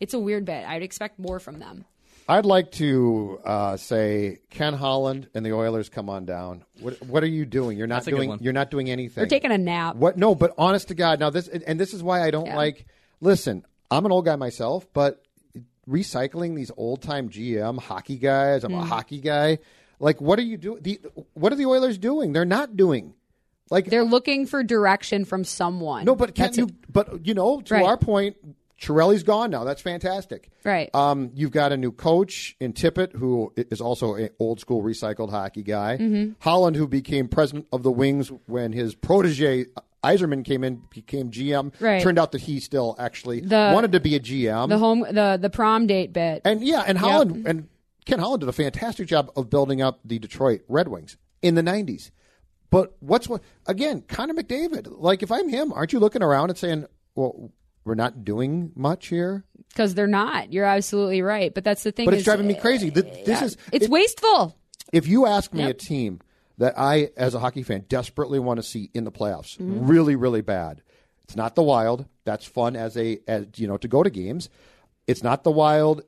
it's a weird bit. I'd expect more from them. I'd like to uh, say Ken Holland and the Oilers come on down. What, what are you doing? You're not That's a good doing. You're not doing anything. They're taking a nap. What? No, but honest to God, now this and this is why I don't Yeah. like. Listen, I'm an old guy myself, but recycling these old time GM hockey guys. I'm a mm. hockey guy. Like, what are you doing? The, what are the Oilers doing? They're not doing. Like They're looking for direction from someone. no, but can't That's you? it. But you know, to Right. our point, Chiarelli's gone now. That's fantastic. Right. Um, you've got a new coach in Tippett, who is also an old school recycled hockey guy. Mm-hmm. Holland, who became president of the Wings when his protege Yzerman came in, became GM. Right. Turned out that he still actually The- wanted to be a GM. the home the the prom date bit. and yeah, and Holland and Ken Holland did a fantastic job of building up the Detroit Red Wings in the '90s. But what's what again? Connor McDavid. Like, if I'm him, aren't you looking around and saying, "Well, we're not doing much here"? because they're not. You're absolutely right. But that's the thing. But it's is, driving me crazy. Th- This is It's if, wasteful. if you ask me Yep. a team that I, as a hockey fan, desperately want to see in the playoffs, Mm-hmm. really, really bad. It's not the Wild. That's fun as a as you know to go to games. It's not the Wild.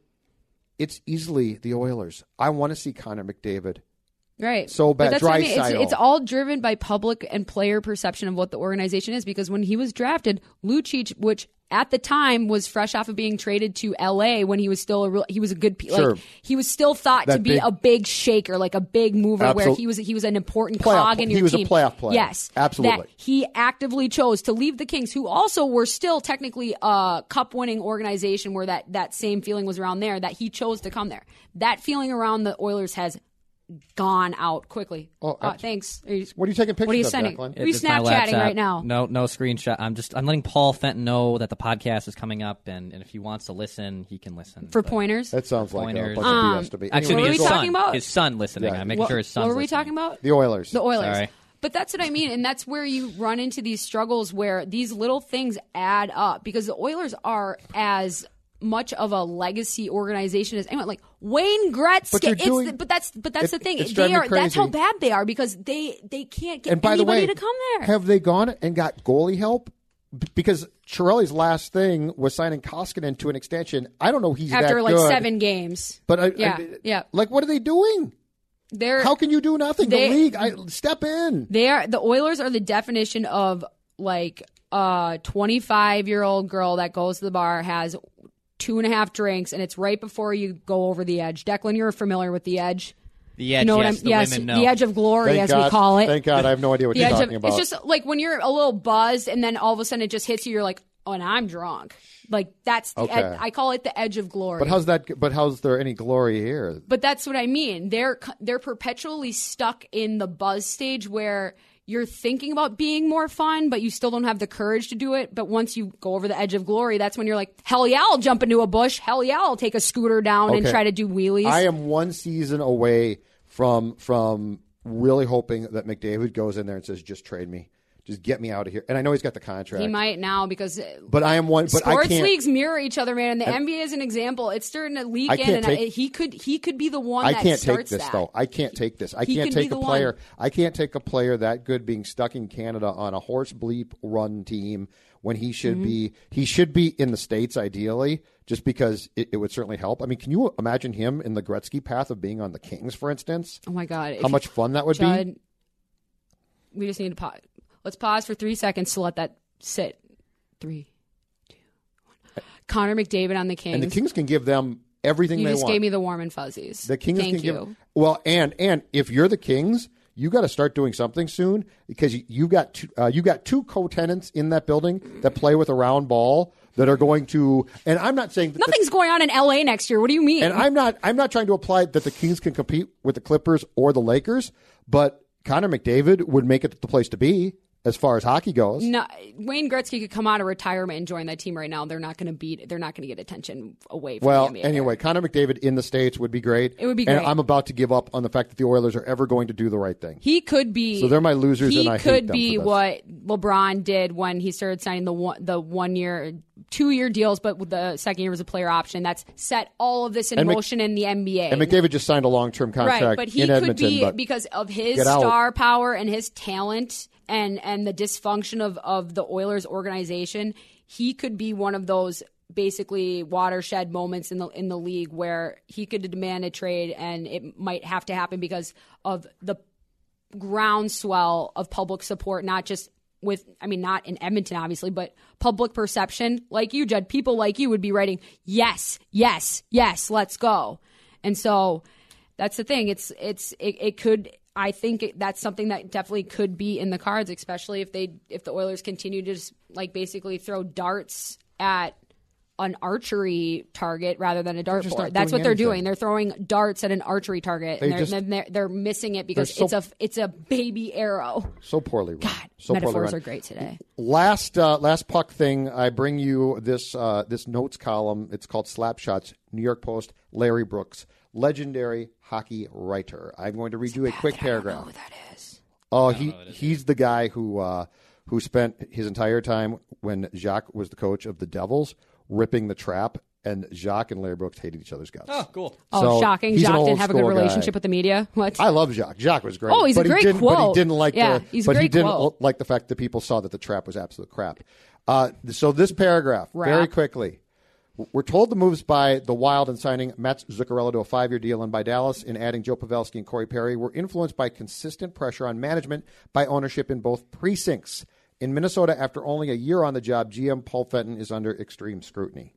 It's easily the Oilers. I want to see Connor McDavid Right. So But bad. that's what I mean. It's, it's all driven by public and player perception of what the organization is. Because when he was drafted, Lucic, which at the time was fresh off of being traded to LA when he was still a real, he was a good, pe- Sure. like he was still thought to be big- a big shaker, like a big mover, where he was he was an important Playoff- cog in your team. he was a playoff player. Yes, Absolutely. That he actively chose to leave the Kings, who also were still technically a cup winning organization, where that that same feeling was around there. That he chose to come there. That feeling around the Oilers has gone out quickly. Oh, uh, thanks. Are you, What are you taking pictures What are you of, sending? Declan? Are you Snapchatting right now? No, no screenshot. I'm just I'm letting Paul Fenton know that the podcast is coming up, and, and if he wants to listen, he can listen. For But- pointers. That sounds like a Pointers. bunch Um, of BS to me. Actually, What were his we son, talking about? his son listening. Yeah. I'm making what, sure his son's what were we listening. talking about? the Oilers. The Oilers. Sorry. But that's what I mean, and that's where you run into these struggles where these little things add up because the Oilers are as much of a legacy organization as anyone. Like Wayne Gretzky, But it's doing- the- but that's but that's it- the thing. They are that's how bad they are because they they can't get and by the way, to come there. have they gone and got goalie help? Because Chiarelli's last thing was signing Koskinen to an extension. I don't know he's After like good, seven games, But I, Yeah, I- yeah. like what are they doing? they're How can you do nothing? They- the league, I, step in. They are the Oilers are the definition of like a 25 year old girl that goes to the bar has two and a half drinks and it's right before you go over the edge. Declan, you're familiar with the edge. The edge, you know yes, what I'm? the yes, women know. the edge of glory, Thank as God, we call it. Thank God, I have no idea what you're talking of about. it's just like when you're a little buzzed and then all of a sudden it just hits you. You're like, oh, and I'm drunk. Like that's the Okay. ed- I call it the edge of glory. but how's that? But how's there any glory here? But that's what I mean. They're they're perpetually stuck in the buzz stage where you're thinking about being more fun, but you still don't have the courage to do it. But once you go over the edge of glory, that's when you're like, hell yeah, I'll jump into a bush. Hell yeah, I'll take a scooter down and try to do wheelies. I am one season away from from really hoping that McDavid goes in there and says, "Just trade me, just get me out of here." And I know he's got the contract, he might now because but I am one. But I sports leagues mirror each other, man. And the NBA is an example. It's starting to leak in, and take- I, he could he could be the one. I can't take this that. though. I can't take this. I He can't take a player. one. I can't take a player that good being stuck in Canada on a horse bleep run team when he should Mm-hmm. be. He should be in the states ideally, just because it, it would certainly help. I mean, can you imagine him in the Gretzky path of being on the Kings, for instance? Oh my god! How much fun that would Judd, be. we just need to pause. Let's pause for three seconds to let that sit. Three, two, one. Connor McDavid on the Kings. And the Kings can give them everything you they just want. gave me the warm and fuzzies. The Kings Thank can you. give well, and and if you're the Kings, you got to start doing something soon because you, got two, uh, you got two co-tenants in that building that play with a round ball that are going to. And I'm not saying that Nothing's going on in LA next year. What do you mean? and I'm not I'm not trying to apply that the Kings can compete with the Clippers or the Lakers, but Connor McDavid would make it the place to be as far as hockey goes. no, Wayne Gretzky could come out of retirement and join that team right now. They're not going to beat. They're not going to get attention away from Well, anyway, Connor McDavid in the states would be great. It would be And. I'm about to give up on the fact that the Oilers are ever going to do the right thing. He could be. So they're my losers, He and I could be what LeBron did when he started signing the one, the one year, two year deals, but with the second year was a player option. That's set all of this in And Mc- motion in the NBA. And McDavid just signed a long term contract right, but he could be because of his star power and his talent and and the dysfunction of of the Oilers organization. He could be one of those basically watershed moments in the in the league where he could demand a trade and it might have to happen because of the groundswell of public support, not just with, I mean, not in Edmonton, obviously, but public perception. Like you, Judd, people like you would be writing, yes, yes, yes, let's go. And so that's the thing. It's, it's, it, it could, I think that's something that definitely could be in the cards, especially if they, if the Oilers continue to just like basically throw darts at an archery target rather than a dartboard. That's what they're doing. They're throwing darts at an archery target, They and they're, just- then they're, they're missing it because so- it's a it's a baby arrow. so poorly run. God, so metaphors are great today. Last uh, last puck thing, I bring you this uh, this notes column. It's called Slap Shots. New York Post. Larry Brooks, legendary hockey writer. I'm going to read you a quick paragraph. Who that is? Oh, he he's the guy who uh, who spent his entire time when Jacques was the coach of the Devils ripping the trap, and Jacques and Larry Brooks hated each other's guts. Oh, cool. Oh, So, shocking! he's an Jacques didn't have a good school guy. relationship with the media. What? I love Jacques. Jacques was great. Oh, he's a but great he didn't, But he quote. didn't like Yeah, the. he's a but he great didn't quote. like the fact that people saw that the trap was absolute crap. Uh, so this paragraph, very quickly. We're told the moves by the Wild in signing Matt Zuccarello to a five-year deal and by Dallas in adding Joe Pavelski and Corey Perry were influenced by consistent pressure on management by ownership in both precincts. In Minnesota, after only a year on the job, GM Paul Fenton is under extreme scrutiny.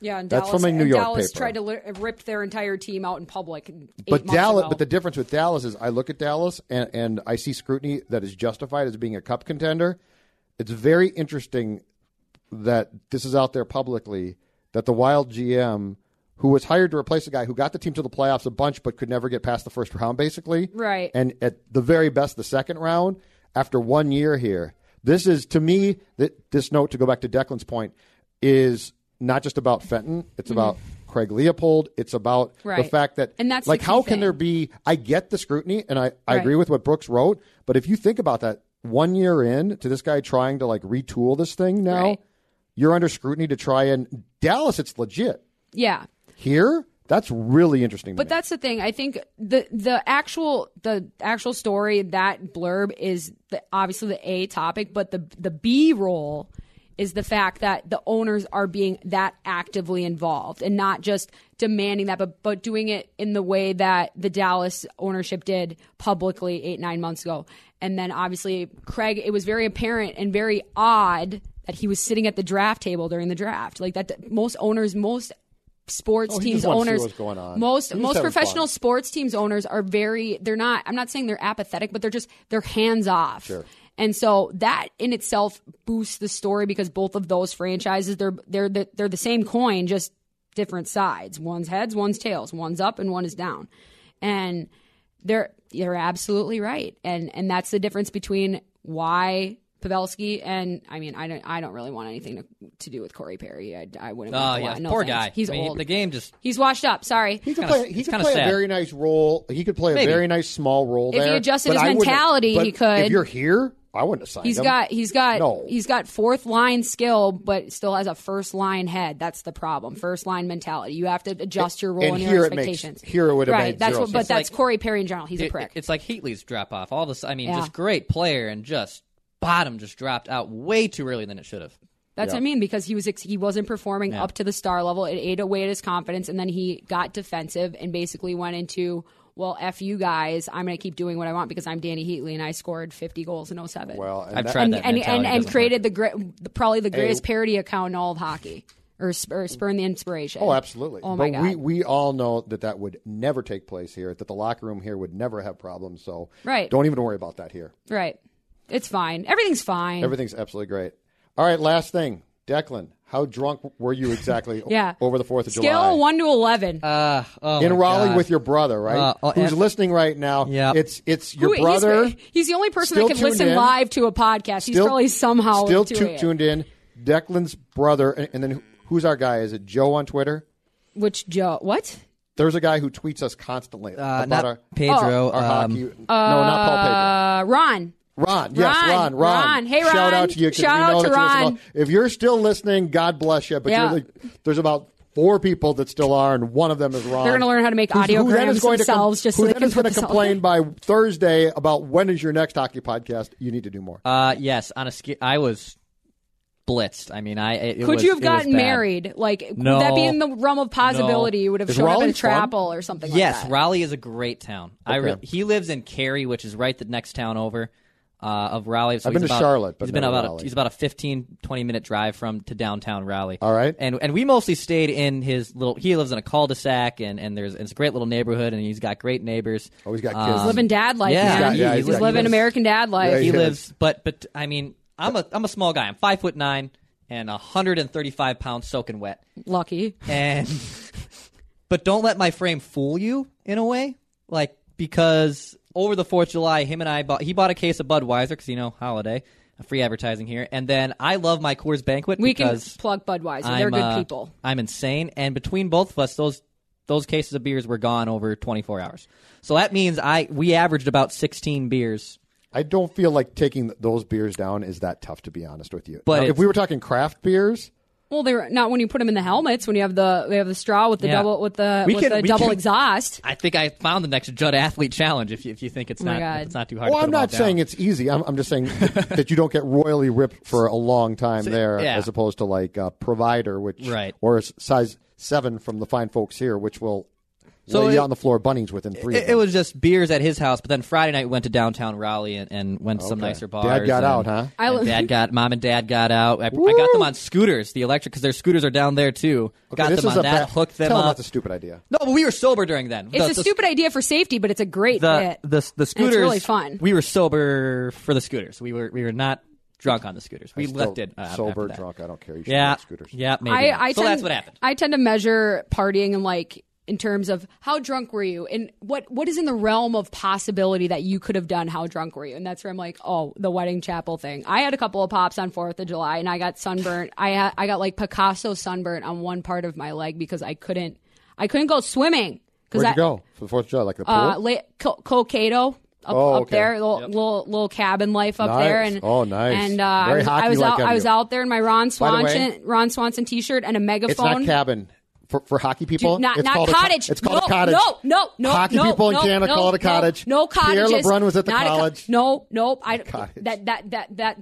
Yeah, and That's Dallas, from a New York Dallas paper. tried to li- rip their entire team out in public. But Dallas, ago. but the difference with Dallas is, I look at Dallas and, and I see scrutiny that is justified as being a cup contender. It's very interesting that this is out there publicly that the Wild GM, who was hired to replace a guy who got the team to the playoffs a bunch but could never get past the first round, basically, Right. and at the very best, the second round after one year here. This is to me that this note to go back to Declan's point is not just about Fenton. It's about Craig Leopold. It's about the Mm-hmm. Fact that And that's like how can there be? I get the scrutiny, and I, I Right. agree with what Brooks wrote. But if you think about that, one year in to this guy trying to like retool this thing now, Right. You're under scrutiny to try and Dallas. It's legit yeah. here. That's really interesting. But me. that's the thing. I think the the actual the actual story that blurb is the, obviously the A topic, but the the B role is the fact that the owners are being that actively involved and not just demanding that, but but doing it in the way that the Dallas ownership did publicly eight nine months ago. And then obviously Craig, it was very apparent and very odd that he was sitting at the draft table during the draft. Like that, most owners, most sports Oh, teams just wants to see owners, most He's most professional fun. sports teams owners are very they're not i'm not saying they're apathetic but they're just they're hands off Sure. and so that in itself boosts the story because both of those franchises they're they're the, they're the same coin just different sides one's heads one's tails one's up and one is down and they're you're absolutely right and and that's the difference between why Pavelski and I mean I don't I don't really want anything to, to do with Corey Perry I, I wouldn't Oh yeah, no poor thanks. guy. he's I mean, old The game just he's washed up sorry He could kinda- play. He could kinda play a very nice role. He could play a very nice small role If he there. adjusted but his I mentality, but he could. If you're here, I wouldn't have signed He's him. got he's got No. he's got fourth line skill, but still has a first line head. That's the problem. First line mentality. You have to adjust your role and and, here your it makes- expectations. here it would have right. made that's zero what, but sense. that's Like- Corey Perry in general. He's a it- prick. it's like Heatley's drop off. All this, I mean, Yeah. just great player and just bottom just dropped out way too early than it should have. That's what I mean because he was ex- he wasn't performing Yeah. up to the star level. It ate away at his confidence, and then he got defensive and basically went into. Well, f you guys. I'm going to keep doing what I want because I'm Dany Heatley and I scored 50 goals in 07. Well, and I've that- tried and that and, mentality and, and created the great, the, probably the greatest Hey. parody account in all of hockey, or, or spurn the inspiration. Oh, absolutely. Oh but my god. we we all know that that would never take place here. That the locker room here would never have problems. So Right. don't even worry about that here. right. It's fine. Everything's fine. Everything's absolutely great. All right, last thing, Declan. How drunk were you exactly? o- [LAUGHS] Yeah. over the Fourth of July. Scale one to eleven. Uh, oh in Raleigh God. with your brother, right? Uh, oh, Who's and- listening right now? Yep. it's it's your Who- he's- brother. He's, the only person that can listen in. live to a podcast. He's probably somehow still doing tu- it. tuned in. Declan's brother, and, and then who's our guy? Is it Joe on Twitter? Which Joe? What? There's a guy who tweets us constantly Uh, about not our, Pedro. our um, hockey. no, not Paul Pedro. Uh, Ron. Ron, yes, Ron, Ron, Ron. Ron. Hey, Shout Ron. out to you. 'cause Shout we out to you're Ron. If you're still listening, God bless you. But Yeah. you're the, there's about four people that still are, and one of them is Ron. They're gonna learn how to make audio who then audiograms is going to themselves just who they then can is going to this out complain by Thursday about when is your next hockey podcast. You need to do more. Uh, yes, on a ski, I was blitzed. I mean, I it, it Could was- you have gotten married? Like, No. would that be in the realm of possibility? No. You would have Is shown up Raleigh at a fun? chapel or something Yes, like that. Raleigh is a great town. I re- he lives in Cary, which is right the next town over uh, of Raleigh. So I've been he's to about- Charlotte, but he's been about Raleigh. a, he's about a 15, 20 minute drive from to downtown Raleigh. All right. and and we mostly stayed in his little. He lives in a cul-de-sac, and and there's it's a great little neighborhood, and he's got great neighbors. Oh, he's got kids. Um, living dad life, yeah, man. got- yeah, he's, he's got- living he lives- American dad life. Yeah, he Yes. lives, but but I mean, I'm a I'm a small guy. I'm five foot nine and 135 pounds soaking wet. Lucky. and [LAUGHS] but don't let my frame fool you in a way like because over the 4th of july him and i bought he bought a case of budweiser because you know holiday free advertising here and then i love my coors banquet We can because plug Budweiser. I'm, They're good uh, people. i'm insane and between both of us those those cases of beers were gone over 24 hours so that means i we averaged about 16 beers I don't feel like taking those beers down is that tough, to be honest with you. But Now, if it's- we were talking craft beers, Well, they're not when you put them in the helmets. When you have the they have the straw with the Yeah. double with the We with can- the double can- exhaust. I think I found the next Judd Athlete Challenge. If you, if you think it's Oh my not God. it's not too hard. Well, to I'm them all not down. saying it's easy. I'm, I'm just saying [LAUGHS] that you don't get royally ripped for a long time there, yeah. as opposed to like uh, provider, which Right. or size seven from the fine folks here, which will So lay you it- on the floor bunnies within three. of It, it was just beers at his house, but then Friday night we went to downtown Raleigh and, and went to some nicer bars. Dad got and- out, huh? I and li- dad [LAUGHS] got mom and dad got out. I, I got them on scooters, the electric, because their scooters are down there too. Okay, got them is on that, bad- hooked them Tell up. that's a stupid idea. no, but we were sober during then. It's The- a the- stupid idea for safety, but it's a great The bit. the the scooters really fun. We were sober for the scooters. We were we were not drunk on the scooters. We Still left it uh, sober, drunk. I don't care. You should Yeah, scooters. yeah, maybe. I, not. I so tend, that's what happened. I tend to measure partying in like in terms of how drunk were you and what what is in the realm of possibility that you could have done how drunk were you and that's where i'm like oh the wedding chapel thing i had a couple of pops on fourth of july and i got sunburnt i ha- i got like picasso sunburnt on one part of my leg because i couldn't i couldn't go swimming because I, you go for the Fourth of July? Like the pool? uh, La- Co- Colcado. Up, Oh, up there, little, little little cabin life up Nice. there, and Oh, nice. And uh, I was, I was hockey-like out, I was out there in my Ron By the way- Swanson Ron Swanson T-shirt and a megaphone. it's not cabin. For, for hockey people, Dude, not it's not called A, cottage. it's called no, a cottage. No, no, no. Hockey no, people in Canada no, call it a no, cottage. No, Pierre cottages. Pierre LeBrun was at the Not a co- college. no, nope. I Cottage. that that that that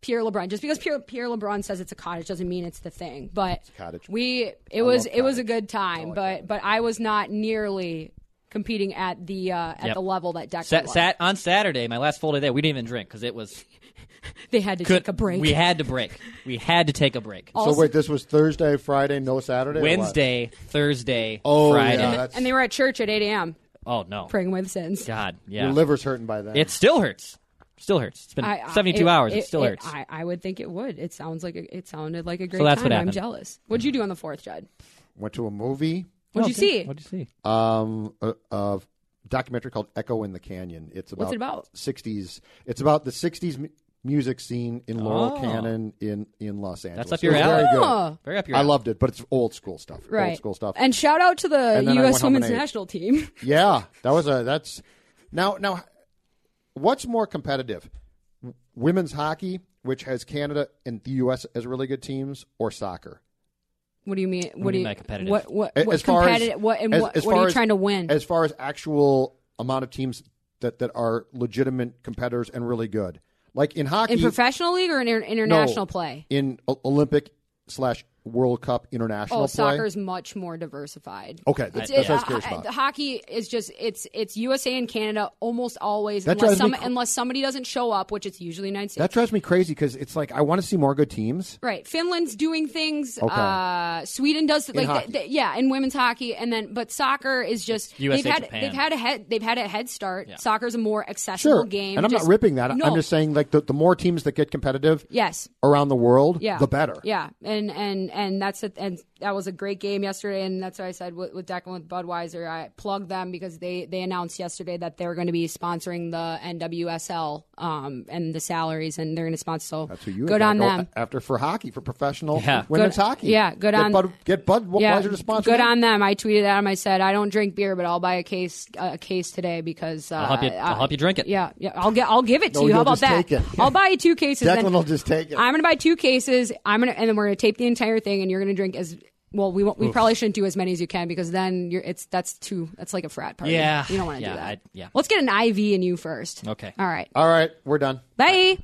Pierre LeBrun. Just because Pierre Pierre LeBrun says it's a cottage doesn't mean it's the thing. But cottage. we it was it was a good time, but but I was not nearly competing at the uh, at Yep. the level that Declan Sat, was. sat on Saturday, my last full day there. We didn't even drink because it was [LAUGHS] they had to could, take a break. We had to break. We had to take a break. So wait, this was Thursday, Friday, no Saturday. or what? Wednesday, Thursday, Oh, Friday. yeah, that's- and they were at church at 8 a.m. Oh no, praying away the sins. God, yeah. Your liver's hurting by then. It still hurts. Still hurts. It's been I- I- 72 it- hours. It, still hurts. I, I would think it would. It sounds like a, it sounded like a great that's time. what I'm jealous. What'd you do on the fourth, Judd? Went to a movie, What'd you see? What'd you see? um, a, a documentary called Echo in the Canyon. It's about What's it about? 60s. It's about the 60s mu- music scene in Laurel Oh. Canyon in in Los Angeles. up It your was alley. Very good. Oh. Very up your I alley. loved it, but it's old school stuff. Right. Old school stuff. And shout out to the And then I U.S. went home women's ate. national team. [LAUGHS] Yeah, that was a that's now now. What's more competitive, W- women's hockey, which has Canada and the U.S. as really good teams, or soccer? What do you mean? What, do you you mean by competitive? What what, A- what as far as what and as- what, as what are you as- trying to win? As far as actual amount of teams that that are legitimate competitors and really good, like in hockey, in professional league or in inter- no, international play? in Olympic slash World Cup international Oh, soccer is much more diversified. Okay, that's, It's- that's what I was curious about. the hockey is just it's it's USA and Canada almost always That unless some cr- unless somebody doesn't show up, which it's usually United States. That drives me crazy because it's like I want to see more good teams. Right, Finland's doing things. Okay. Uh, Sweden does like hockey. th- th- yeah, in women's hockey, and then but soccer is just USA, they've had Japan. they've had a head they've had a head start. Soccer's a more accessible Sure, game, and I'm Just- not ripping that. No. I'm just saying like the, the more teams that get competitive yes, around the world, yeah, the better. Yeah, and and and that's it. And that was a great game yesterday, and that's what I said with, with Declan with Budweiser. I plugged them because they they announced yesterday that they're going to be sponsoring the NWSL um, and the salaries, and they're going to sponsor. So That's who you good on go them. after for hockey for professional Yeah. women's Good- hockey. yeah, good get on- Bud, get Budweiser Yeah, to sponsor. good them. on them. I tweeted at them. I said, I don't drink beer, but I'll buy a case a case today because uh, I'll help you- I'll I- help you drink it. Yeah, yeah. I'll get. I'll give it to No, you. How about just that? take it. I'll buy you two cases. Declan then will just take it. I'm gonna buy two cases. I'm gonna and then we're gonna tape the entire thing, and you're gonna drink as. Well, we won't, we probably shouldn't do as many as you can because then you're it's that's too that's like a frat party. Yeah. you don't want to Yeah, do that. I- yeah. let's get an IV in you first. Okay. all right, All right, we're done. bye.